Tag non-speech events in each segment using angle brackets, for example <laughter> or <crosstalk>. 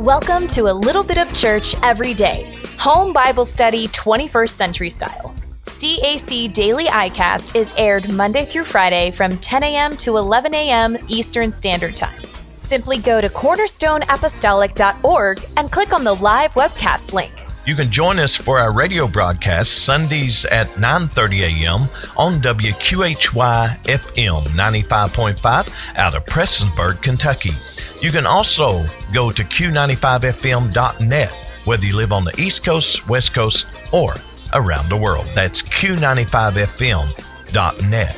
Welcome to a little bit of church every day. Home Bible Study 21st Century Style. CAC Daily iCast is aired Monday through Friday from 10 a.m. to 11 a.m. Eastern Standard Time. Simply go to cornerstoneapostolic.org and click on the live webcast link. You can join us for our radio broadcast Sundays at 9:30 a.m. on WQHY FM 95.5 out of Prestonsburg, Kentucky. You can also go to q95fm.net whether you live on the East Coast, West Coast, or around the world. That's q95fm.net.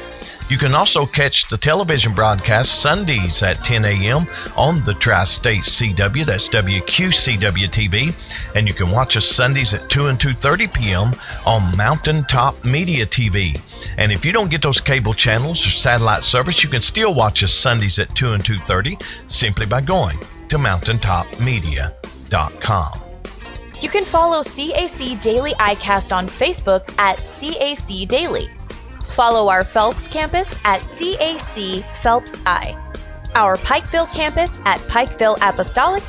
You can also catch the television broadcast Sundays at 10 a.m. on the Tri State CW. That's WQCW TV. And you can watch us Sundays at 2 and 2.30 p.m. on Mountaintop Media TV. And if you don't get those cable channels or satellite service, you can still watch us Sundays at 2 and 2.30 simply by going to mountaintopmedia.com. You can follow CAC Daily iCast on Facebook at CAC Daily. Follow our Phelps campus at CAC Phelps I, our Pikeville campus at Pikeville Apostolic,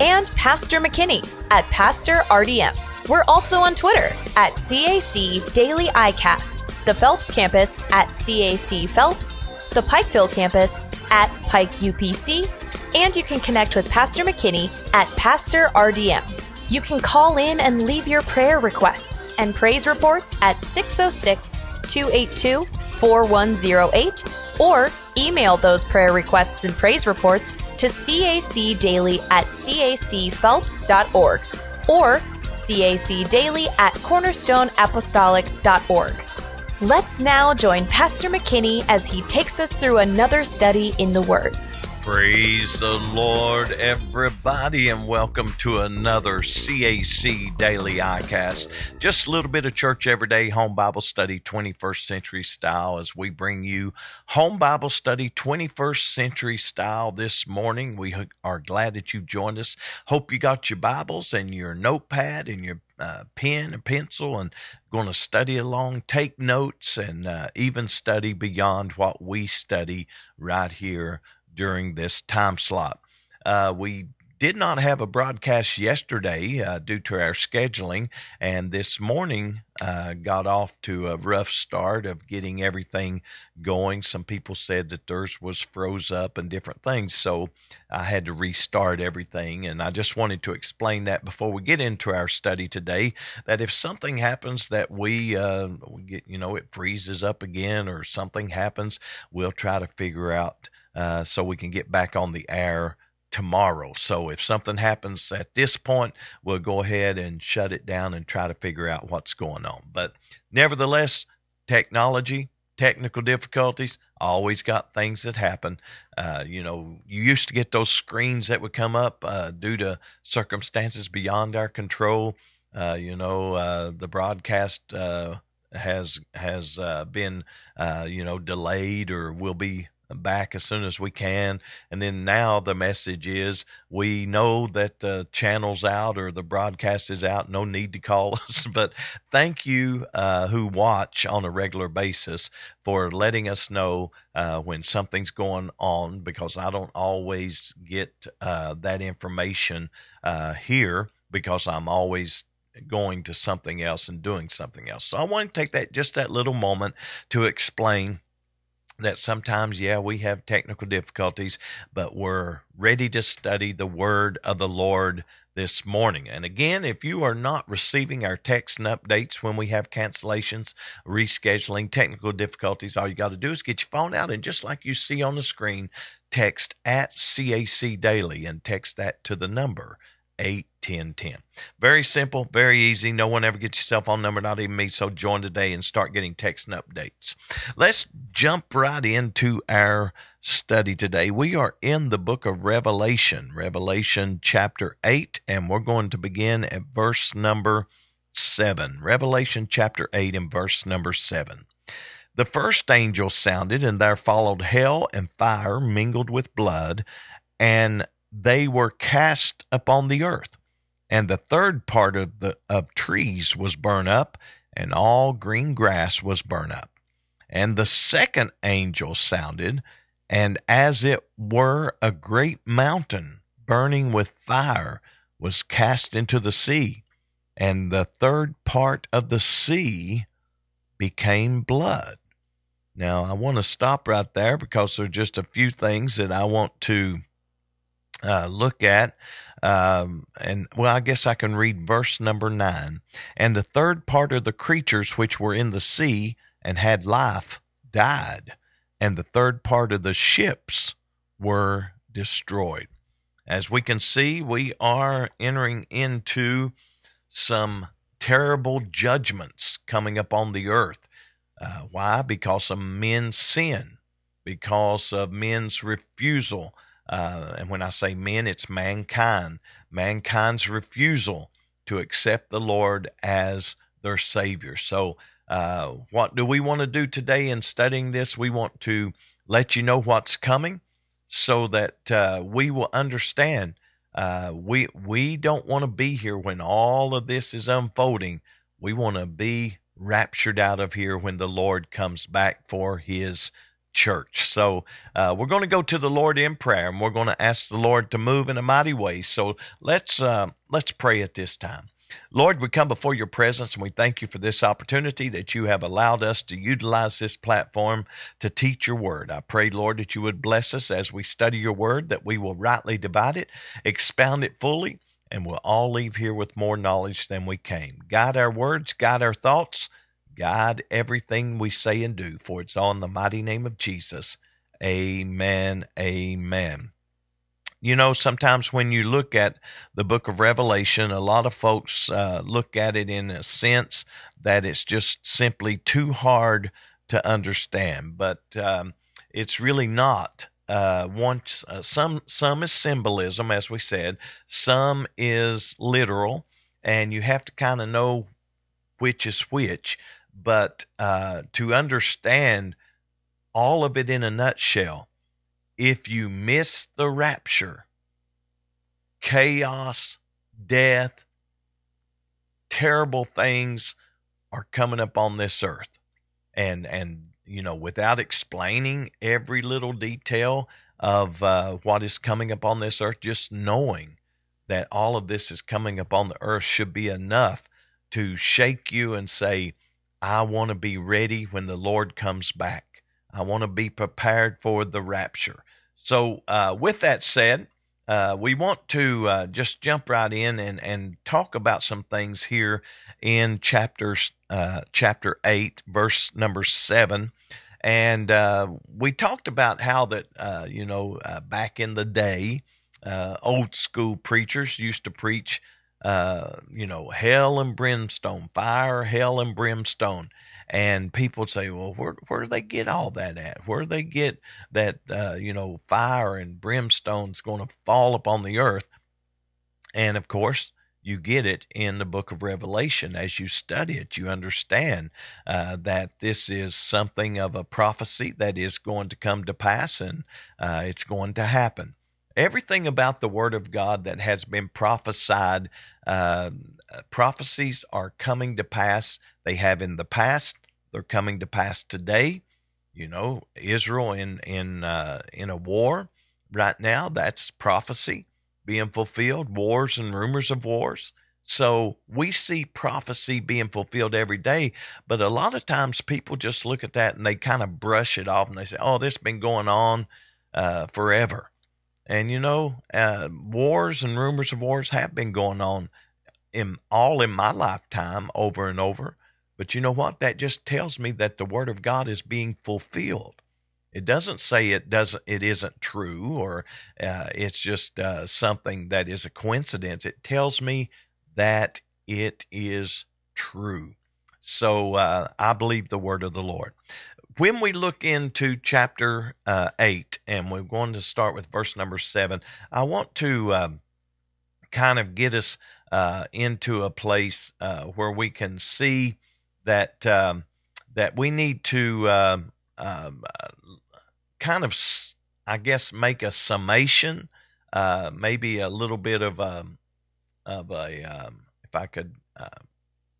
and Pastor McKinney at Pastor RDM. We're also on Twitter at CAC Daily iCast, the Phelps campus at CAC Phelps, the Pikeville campus at Pike UPC, and you can connect with Pastor McKinney at Pastor RDM. You can call in and leave your prayer requests and praise reports at 606 282 4108 or email those prayer requests and praise reports to cacdaily at cacphelps.org or cacdaily at cornerstoneapostolic.org. Let's now join Pastor McKinney as he takes us through another study in the Word. Praise the Lord, everybody, and welcome to another CAC Daily iCast. Just a little bit of church everyday home Bible study, 21st century style, as we bring you home Bible study, 21st century style this morning. We are glad that you've joined us. Hope you got your Bibles and your notepad and your uh, pen and pencil and going to study along, take notes, and uh, even study beyond what we study right here during this time slot. Uh, we did not have a broadcast yesterday uh, due to our scheduling, and this morning uh, got off to a rough start of getting everything going. Some people said that theirs was froze up and different things, so I had to restart everything. And I just wanted to explain that before we get into our study today. That if something happens that we, uh, we get, you know, it freezes up again or something happens, we'll try to figure out uh, so we can get back on the air tomorrow. So if something happens at this point, we'll go ahead and shut it down and try to figure out what's going on. But nevertheless, technology, technical difficulties, always got things that happen. Uh, you know, you used to get those screens that would come up uh, due to circumstances beyond our control. Uh, you know, uh, the broadcast uh, has has been you know delayed or will be back as soon as we can. And then now the message is we know that the channel's out or the broadcast is out. No need to call <laughs> us. But thank you uh, who watch on a regular basis for letting us know uh, when something's going on because I don't always get uh, that information uh, here because I'm always going to something else and doing something else. So I want to take that just that little moment to explain that sometimes, yeah, we have technical difficulties, but we're ready to study the word of the Lord this morning. And again, if you are not receiving our text and updates when we have cancellations, rescheduling, technical difficulties, all you got to do is get your phone out and just like you see on the screen, text at CAC Daily and text that to the number 81010. Very simple, very easy. No one ever gets your cell phone number, not even me. So join today and start getting text and updates. Let's jump right into our study today. We are in the book of Revelation, Revelation chapter 8, and we're going to begin at verse number 7. Revelation chapter 8 and verse number 7. The first angel sounded, and there followed hell and fire mingled with blood, and they were cast upon the earth. And the third part of the of trees was burned up, and all green grass was burned up. And the second angel sounded, and as it were a great mountain burning with fire was cast into the sea, and the third part of the sea became blood. Now, I want to stop right there because there are just a few things that I want to uh, look at. Um, and well, I guess I can read verse number nine. And the third part of the creatures which were in the sea and had life died, and the third part of the ships were destroyed. As we can see, we are entering into some terrible judgments coming upon the earth. Uh, why? Because of men's sin, because of men's refusal. Uh, and when I say men, it's mankind. Mankind's refusal to accept the Lord as their Savior. So, uh, what do we want to do today in studying this? We want to let you know what's coming so that uh, we will understand. Uh, we we don't want to be here when all of this is unfolding. We want to be raptured out of here when the Lord comes back for His church. So uh, we're going to go to the Lord in prayer, and we're going to ask the Lord to move in a mighty way. So let's uh, let's pray at this time. Lord, we come before your presence and we thank you for this opportunity that you have allowed us to utilize this platform to teach your word. I pray, Lord, that you would bless us as we study your word, that we will rightly divide it, expound it fully, and we'll all leave here with more knowledge than we came. Guide our words, guide our thoughts, guide everything we say and do, for it's on the mighty name of Jesus. Amen. Amen. You know, sometimes when you look at the book of Revelation, a lot of folks uh, look at it in a sense that it's just simply too hard to understand, but um, it's really not. Uh, once uh, some some is symbolism, as we said, some is literal, and you have to kind of know which is which. But uh, to understand all of it in a nutshell, if you miss the rapture, chaos, death, terrible things are coming up on this earth. And, and, you know, without explaining every little detail of uh, what is coming upon this earth, just knowing that all of this is coming upon the earth should be enough to shake you and say, I want to be ready when the Lord comes back. I want to be prepared for the rapture. So, uh, with that said, uh, we want to uh, just jump right in and, and talk about some things here in chapters uh, chapter eight, verse number seven. And uh, we talked about how that uh, you know back in the day, old school preachers used to preach, you know, hell and brimstone, fire, hell and brimstone and people say, "Well, where where do they get all that at? Where do they get that uh, you know fire and brimstone's going to fall upon the earth?" And of course, you get it in the book of Revelation. As you study it, you understand uh, that this is something of a prophecy that is going to come to pass and uh, it's going to happen. Everything about the Word of God that has been prophesied, uh, prophecies are coming to pass. They have in the past. They're coming to pass today. You know, Israel in in uh, in a war right now. That's prophecy being fulfilled. Wars and rumors of wars. So we see prophecy being fulfilled every day, but a lot of times people just look at that and they kind of brush it off and they say, "Oh, this has been going on uh, forever." And you know, uh, wars and rumors of wars have been going on in all in my lifetime over and over. But you know what? That just tells me that the word of God is being fulfilled. It doesn't say it doesn't it isn't true or uh, it's just uh, something that is a coincidence. It tells me that it is true. So uh, I believe the word of the Lord. When we look into chapter uh, 8, and we're going to start with verse number 7, I want to um, kind of get us uh, into a place uh, where we can see that um, that we need to um, uh, kind of, I guess, make a summation, uh, maybe a little bit of a um, of a um, if I could uh,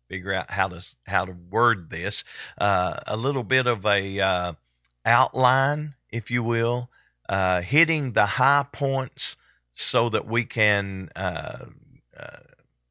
figure out how to how to word this, uh, a little bit of a uh, outline, if you will, hitting the high points so that we can uh,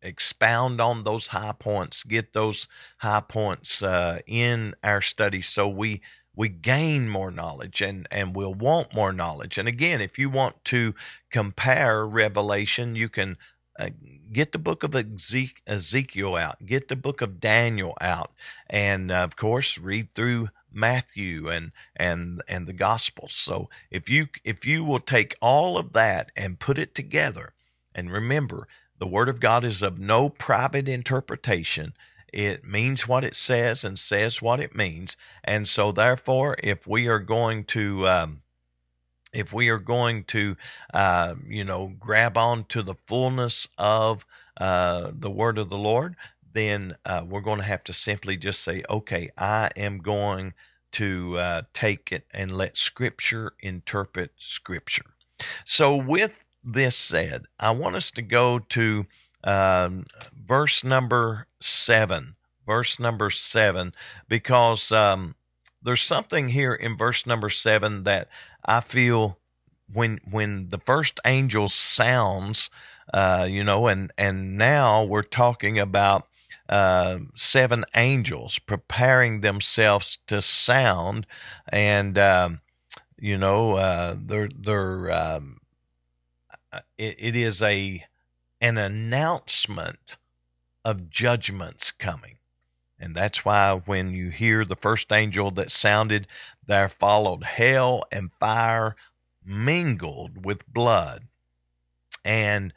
expound on those high points, get those high points uh, in our study so we we gain more knowledge and and we'll want more knowledge. And again, if you want to compare Revelation, you can uh, get the book of Ezekiel out, get the book of Daniel out, and of course read through Matthew and and and the Gospels. So if you if you will take all of that and put it together, and remember the Word of God is of no private interpretation. It means what it says and says what it means. And so, therefore, if we are going to um, if we are going to, uh, you know, grab on to the fullness of uh, the word of the Lord, then uh, we're going to have to simply just say, okay, I am going to uh, take it and let Scripture interpret Scripture. So, with this said, I want us to go to um, verse number seven. Verse number seven, because um, there's something here in verse number seven that I feel when when the first angel sounds, uh, you know, and and now we're talking about uh, seven angels preparing themselves to sound, and um, you know, uh, they're they're um, it, it is a an announcement of judgments coming. And that's why when you hear the first angel that sounded, there followed hell and fire mingled with blood. And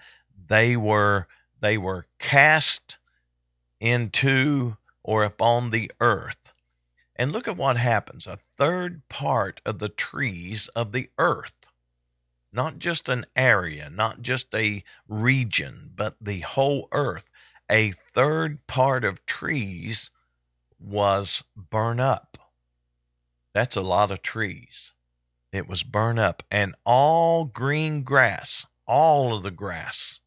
they were they were cast into or upon the earth. And look at what happens. A third part of the trees of the earth, not just an area, not just a region, but the whole earth, a third part of trees was burned up. That's a lot of trees. It was burned up, and all green grass, all of the grass,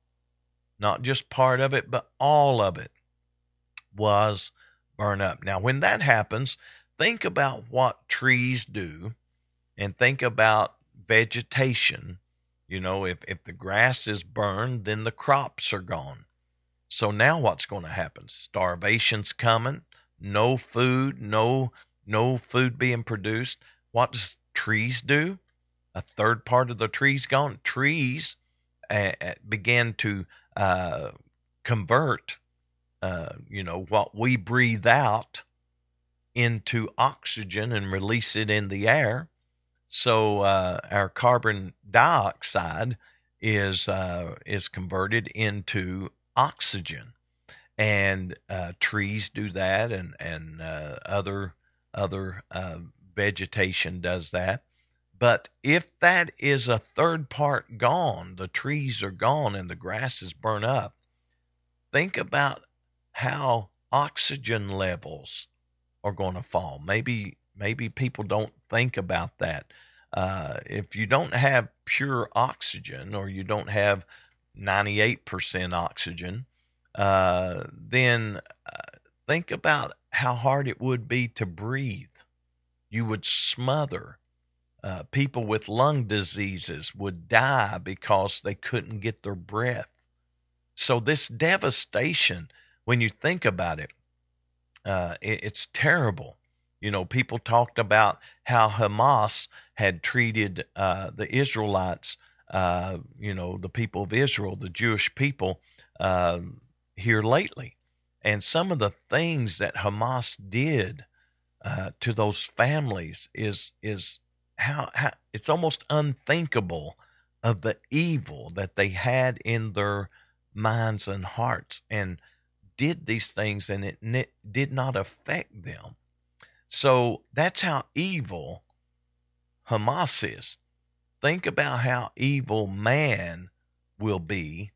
not just part of it, but all of it was burned up. Now, when that happens, think about what trees do and think about vegetation. You know, if, if the grass is burned, then the crops are gone. So now what's going to happen? Starvation's coming, no food, no no food being produced. What does trees do? A third part of the trees gone. Trees uh, began to uh, convert, uh, you know, what we breathe out into oxygen and release it in the air. So uh, our carbon dioxide is uh, is converted into oxygen and uh, trees do that, and and uh, other other uh, vegetation does that. But if that is a third part gone, the trees are gone and the grass is burned up. Think about how oxygen levels are going to fall. Maybe maybe people don't think about that. Uh, if you don't have pure oxygen or you don't have 98% oxygen, uh, then uh, think about how hard it would be to breathe. You would smother. Uh, people with lung diseases would die because they couldn't get their breath. So, this devastation, when you think about it, uh, it it's terrible. You know, people talked about how Hamas had treated uh, the Israelites, uh, you know, the people of Israel, the Jewish people, uh, here lately. And some of the things that Hamas did uh, to those families is is how, how it's almost unthinkable of the evil that they had in their minds and hearts and did these things and it ne- did not affect them. So that's how evil Hamas is. Think about how evil man will be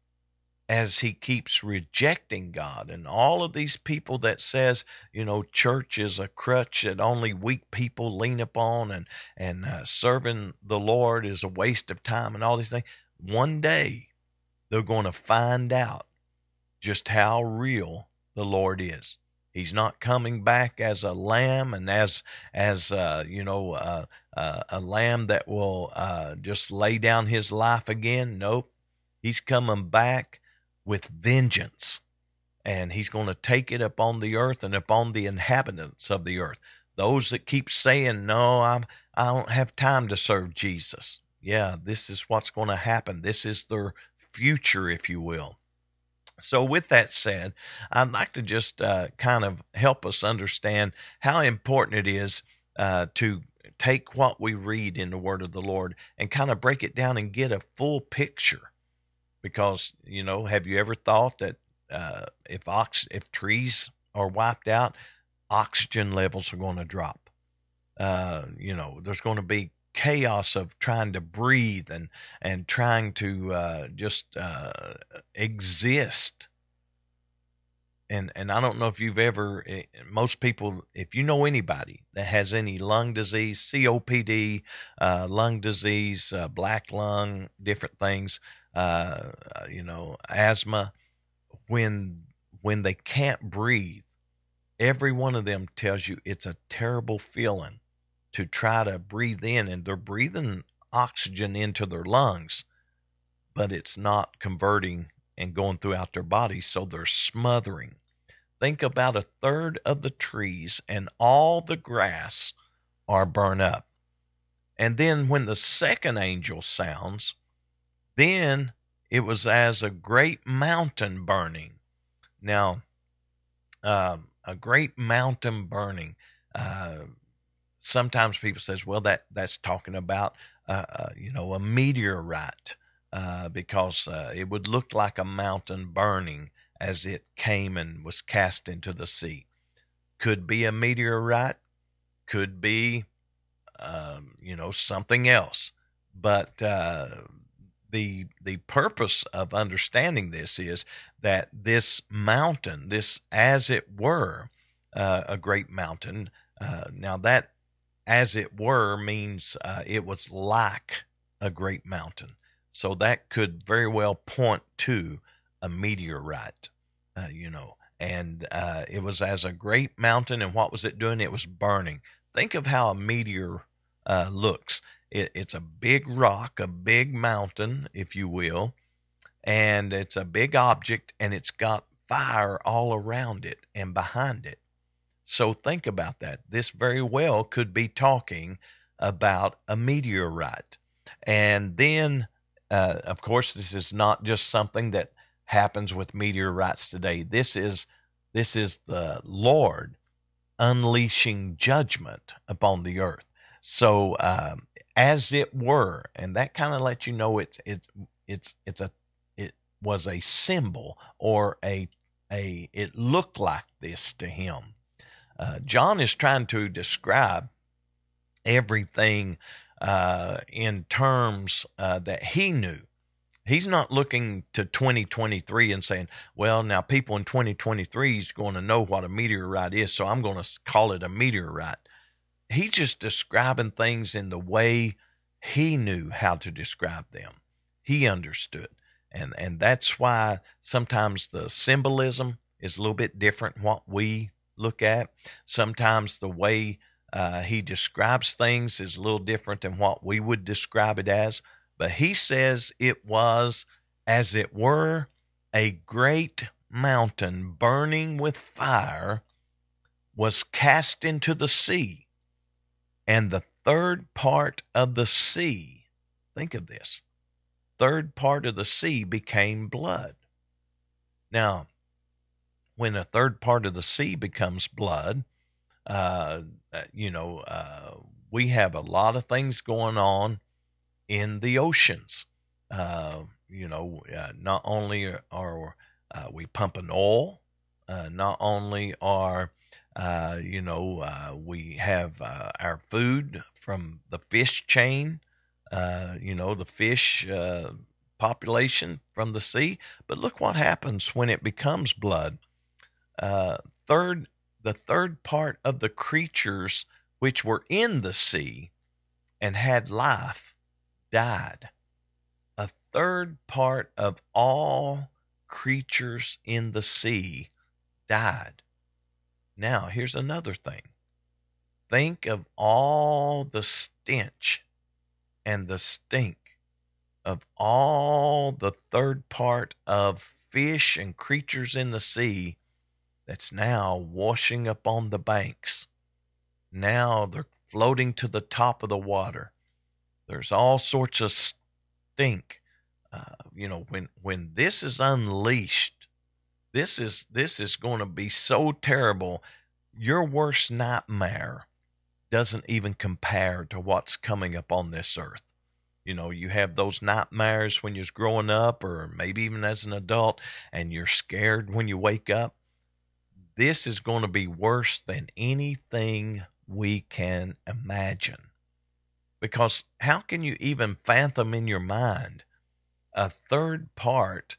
as he keeps rejecting God and all of these people that says, you know, church is a crutch that only weak people lean upon and and uh, serving the Lord is a waste of time and all these things. One day they're going to find out just how real the Lord is. He's not coming back as a lamb and as as uh, you know uh, uh, a lamb that will uh, just lay down his life again. Nope, he's coming back with vengeance. And he's going to take it upon the earth and upon the inhabitants of the earth. Those that keep saying, No, I'm, I don't have time to serve Jesus. Yeah, this is what's going to happen. This is their future, if you will. So, with that said, I'd like to just uh, kind of help us understand how important it is uh, to take what we read in the Word of the Lord and kind of break it down and get a full picture. Because, you know, have you ever thought that uh, if ox- if trees are wiped out, oxygen levels are going to drop? Uh, you know, there's going to be chaos of trying to breathe and and trying to uh, just uh, exist. And and I don't know if you've ever eh, most people if you know anybody that has any lung disease, COPD, uh, lung disease, uh, black lung, different things, uh, you know, asthma, when when they can't breathe, every one of them tells you it's a terrible feeling to try to breathe in, and they're breathing oxygen into their lungs, but it's not converting and going throughout their body, so they're smothering. Think about a third of the trees and all the grass are burned up. And then when the second angel sounds, then it was as a great mountain burning. Now, uh, a great mountain burning. Uh, sometimes people says, well, that that's talking about uh, uh, you know a meteorite uh, because uh, it would look like a mountain burning as it came and was cast into the sea. Could be a meteorite, could be um, you know something else, but uh, the the purpose of understanding this is that this mountain, this as it were uh, a great mountain. now that as it were means uh, it was like a great mountain. So that could very well point to a meteorite, uh, you know. And uh, it was as a great mountain, and what was it doing? It was burning. Think of how a meteor uh, looks. It, it's a big rock, a big mountain, if you will, and it's a big object, and it's got fire all around it and behind it. So think about that. This very well could be talking about a meteorite. And then, uh, of course, this is not just something that happens with meteorites today. This is this is the Lord unleashing judgment upon the earth. So, um, as it were, and that kind of lets you know it's it's it's it's a it was a symbol or a a it looked like this to him uh, John is trying to describe everything uh, in terms uh, that he knew. He's not looking to 2023 and saying, well, now people in 2023 is going to know what a meteorite is, so I'm going to call it a meteorite. He's just describing things in the way he knew how to describe them. He understood. And, and that's why sometimes the symbolism is a little bit different what we look at. Sometimes the way uh, he describes things is a little different than what we would describe it as. But he says it was, as it were, a great mountain burning with fire was cast into the sea, and the third part of the sea, think of this, third part of the sea became blood. Now, when a third part of the sea becomes blood, uh, uh, you know, uh, we have a lot of things going on in the oceans. Uh, you know, uh, not only are uh, we pumping oil, not only are you know we have our food from the fish chain, you know, the fish population from the sea, but look what happens when it becomes blood uh, third the third part of the creatures which were in the sea and had life died. A third part of all creatures in the sea died. Now, here's another thing. Think of all the stench and the stink of all the third part of fish and creatures in the sea that's now washing up on the banks. Now they're floating to the top of the water. There's all sorts of stink. Uh, you know, when when this is unleashed, this is this is going to be so terrible. Your worst nightmare doesn't even compare to what's coming up on this earth. You know, you have those nightmares when you're growing up, or maybe even as an adult, and you're scared when you wake up. This is going to be worse than anything we can imagine. Because how can you even fathom in your mind a third part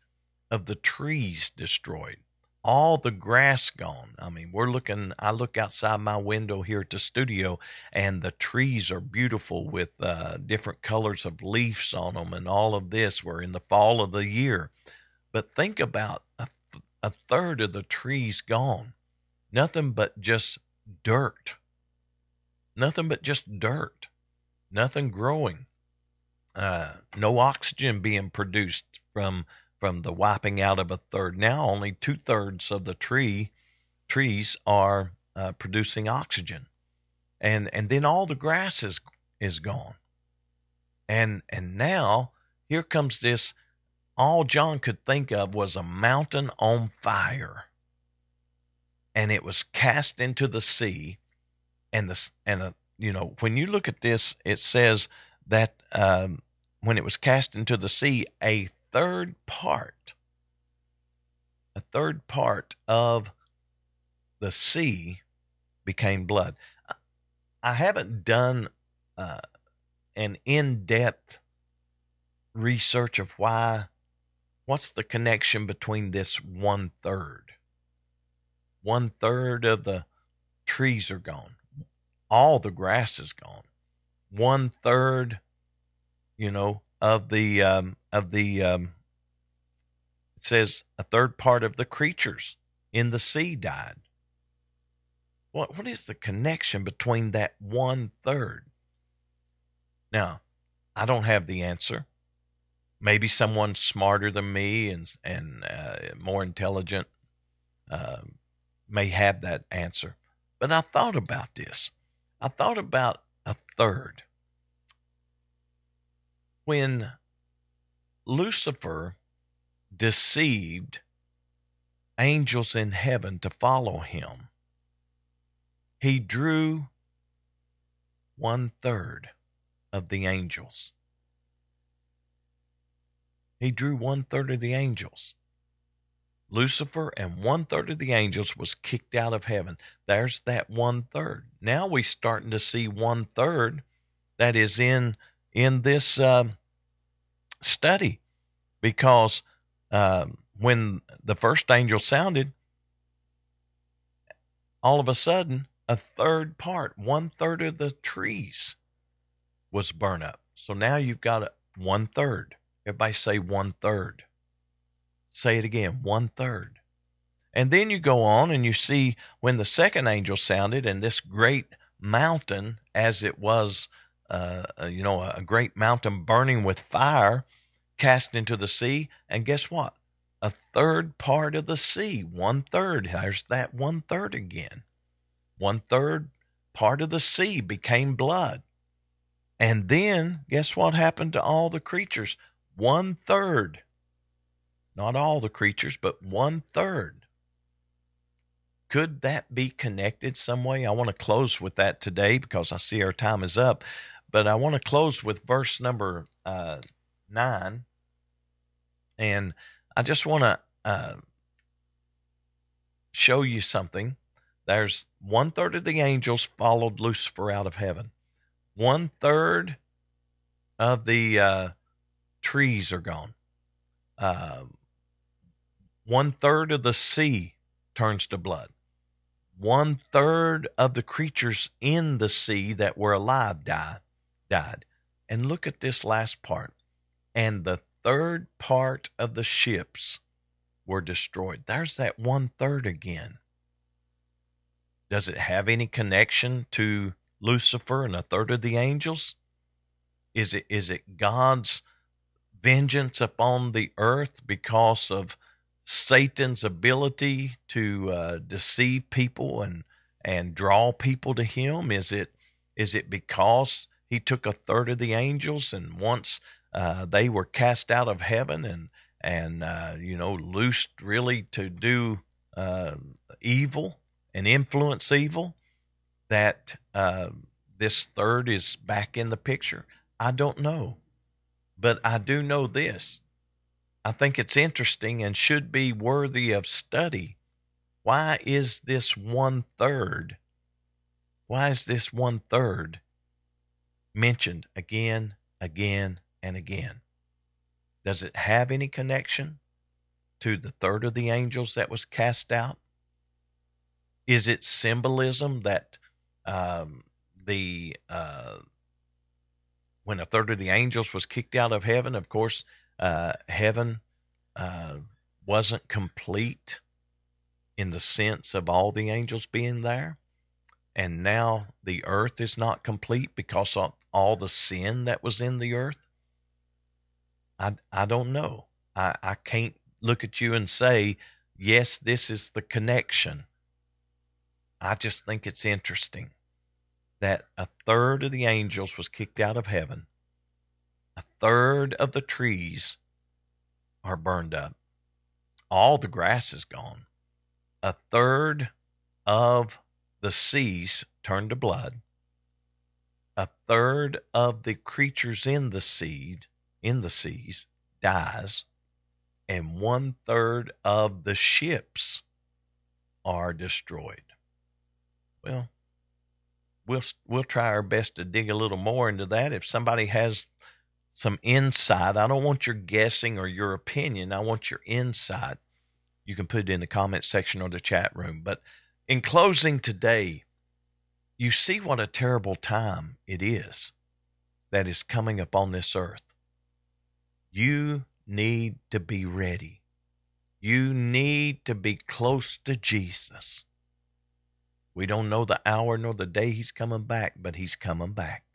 of the trees destroyed? All the grass gone. I mean, we're looking, I look outside my window here at the studio, and the trees are beautiful with uh, different colors of leaves on them, and all of this. We're in the fall of the year. But think about a, a third of the trees gone. Nothing but just dirt Nothing but just dirt, nothing growing, uh, no oxygen being produced from from the wiping out of a third. Now only two thirds of the tree trees are uh, producing oxygen, and and then all the grass is is gone. And and now here comes this. All John could think of was a mountain on fire, and it was cast into the sea and the and a, you know when you look at this, it says that um, when it was cast into the sea, a third part, a third part of the sea became blood. I haven't done uh, an in-depth research of why. What's the connection between this one third? One third of the trees are gone all the grass is gone. One third, you know, of the um, of the um, it says a third part of the creatures in the sea died. What what is the connection between that one third? Now, I don't have the answer. Maybe someone smarter than me and and uh, more intelligent uh, may have that answer. But I thought about this. I thought about a third. When Lucifer deceived angels in heaven to follow him, he drew one third of the angels. He drew one third of the angels. Lucifer and one third of the angels was kicked out of heaven. There's that one third. Now we starting to see one third that is in in this uh, study, because uh, when the first angel sounded, all of a sudden a third part, one third of the trees was burned up. So now you've got one third. Everybody say one third. Say it again, one third. And then you go on and you see when the second angel sounded, and this great mountain, as it was, uh, uh, you know, a great mountain burning with fire, cast into the sea. And guess what? A third part of the sea, one third. There's that one third again. One third part of the sea became blood. And then, guess what happened to all the creatures? One third not all the creatures, but one third. Could that be connected some way? I want to close with that today because I see our time is up. But I want to close with verse number uh, nine. And I just want to uh, show you something. There's one third of the angels followed Lucifer out of heaven. One third of the uh, trees are gone. Uh, one third of the sea turns to blood. One third of the creatures in the sea that were alive die, died. And look at this last part. And the third part of the ships were destroyed. There's that one third again. Does it have any connection to Lucifer and a third of the angels? Is it is it God's vengeance upon the earth because of Satan's ability to uh, deceive people and and draw people to him? Is it is it because he took a third of the angels and once uh, they were cast out of heaven and and uh, you know loosed really to do uh, evil and influence evil that uh, this third is back in the picture? I don't know, but I do know this I think it's interesting and should be worthy of study. Why is this one third? Why is this one third mentioned again, again, and again? Does it have any connection to the third of the angels that was cast out? Is it symbolism that um, the uh, when a third of the angels was kicked out of heaven, of course, uh, heaven uh, wasn't complete in the sense of all the angels being there. And now the earth is not complete because of all the sin that was in the earth. I, I don't know. I, I can't look at you and say, yes, this is the connection. I just think it's interesting that a third of the angels was kicked out of heaven a third of the trees are burned up. All the grass is gone. A third of the seas turn to blood. A third of the creatures in the seed, in the seas, dies, and one third of the ships are destroyed. Well, we'll we'll try our best to dig a little more into that. If somebody has some insight. I don't want your guessing or your opinion. I want your insight. You can put it in the comment section or the chat room. But in closing today, you see what a terrible time it is that is coming upon this earth. You need to be ready. You need to be close to Jesus. We don't know the hour nor the day he's coming back, but he's coming back.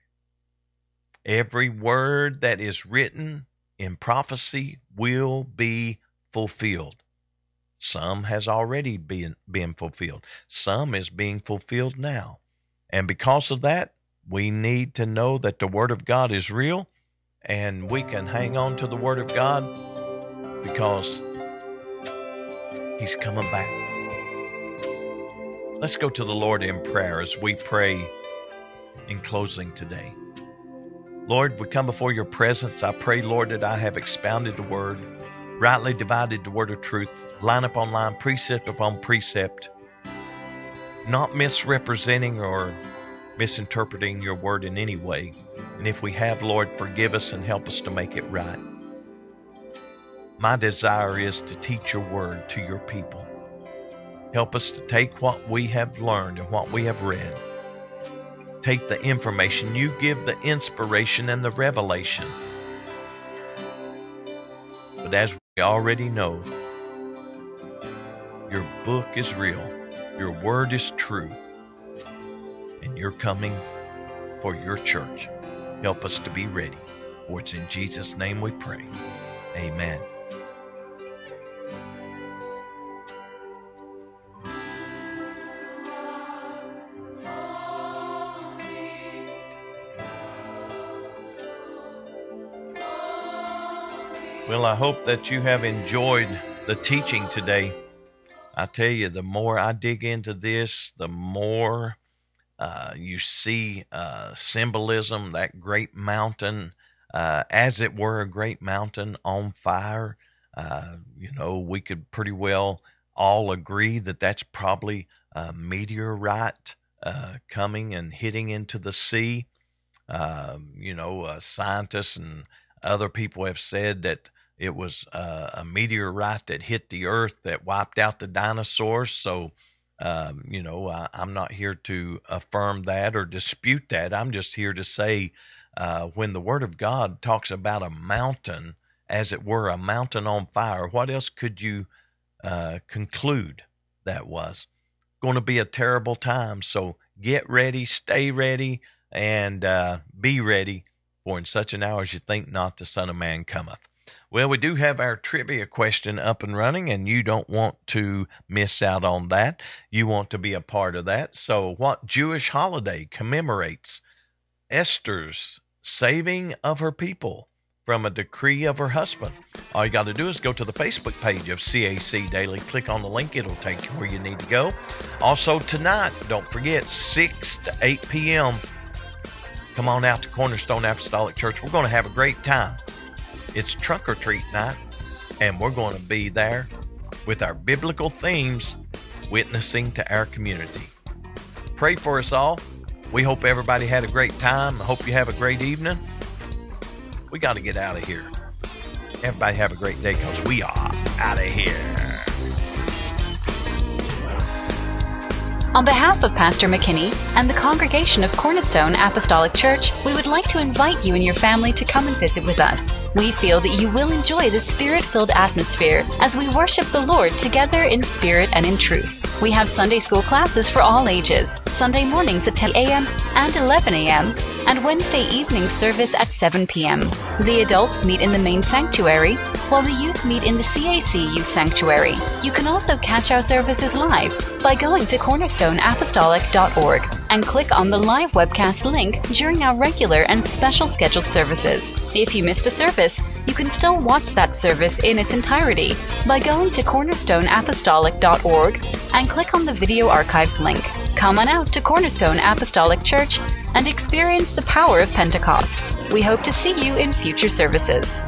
Every word that is written in prophecy will be fulfilled. Some has already been, been fulfilled. Some is being fulfilled now. And because of that, we need to know that the Word of God is real and we can hang on to the Word of God because He's coming back. Let's go to the Lord in prayer as we pray in closing today. Lord, we come before your presence. I pray, Lord, that I have expounded the word, rightly divided the word of truth, line upon line, precept upon precept, not misrepresenting or misinterpreting your word in any way. And if we have, Lord, forgive us and help us to make it right. My desire is to teach your word to your people. Help us to take what we have learned and what we have read take the information, you give the inspiration and the revelation. But as we already know, your book is real, your word is true, and you're coming for your church. Help us to be ready. For it's in Jesus' name we pray. Amen. Well, I hope that you have enjoyed the teaching today. I tell you, the more I dig into this, the more uh, you see uh, symbolism, that great mountain, uh, as it were a great mountain on fire. Uh, you know, we could pretty well all agree that that's probably a meteorite uh, coming and hitting into the sea. Um, you know, uh, scientists and other people have said that it was uh, a meteorite that hit the earth that wiped out the dinosaurs. So, um, you know, I, am not here to affirm that or dispute that. I'm just here to say uh, when the Word of God talks about a mountain, as it were, a mountain on fire, what else could you uh, conclude that was? Going to be a terrible time. So get ready, stay ready, and uh, be ready, for in such an hour as you think not, the Son of Man cometh. Well, we do have our trivia question up and running, and you don't want to miss out on that. You want to be a part of that. So, what Jewish holiday commemorates Esther's saving of her people from a decree of her husband? All you got to do is go to the Facebook page of CAC Daily, click on the link, it'll take you where you need to go. Also, tonight, don't forget, 6 to 8 p.m., come on out to Cornerstone Apostolic Church. We're going to have a great time. It's trunk or treat night, and we're going to be there with our biblical themes, witnessing to our community. Pray for us all. We hope everybody had a great time. I hope you have a great evening. We got to get out of here. Everybody have a great day because we are out of here. On behalf of Pastor McKinney and the congregation of Cornerstone Apostolic Church, we would like to invite you and your family to come and visit with us. We feel that you will enjoy the spirit filled atmosphere as we worship the Lord together in spirit and in truth. We have Sunday school classes for all ages, Sunday mornings at 10 a.m. and 11 a.m., and Wednesday evening service at 7 p.m. The adults meet in the main sanctuary, while the youth meet in the CAC Youth Sanctuary. You can also catch our services live by going to cornerstoneapostolic.org and click on the live webcast link during our regular and special scheduled services. If you missed a service, you can still watch that service in its entirety by going to cornerstoneapostolic.org and click on the video archives link. Come on out to Cornerstone Apostolic Church and experience the power of Pentecost. We hope to see you in future services.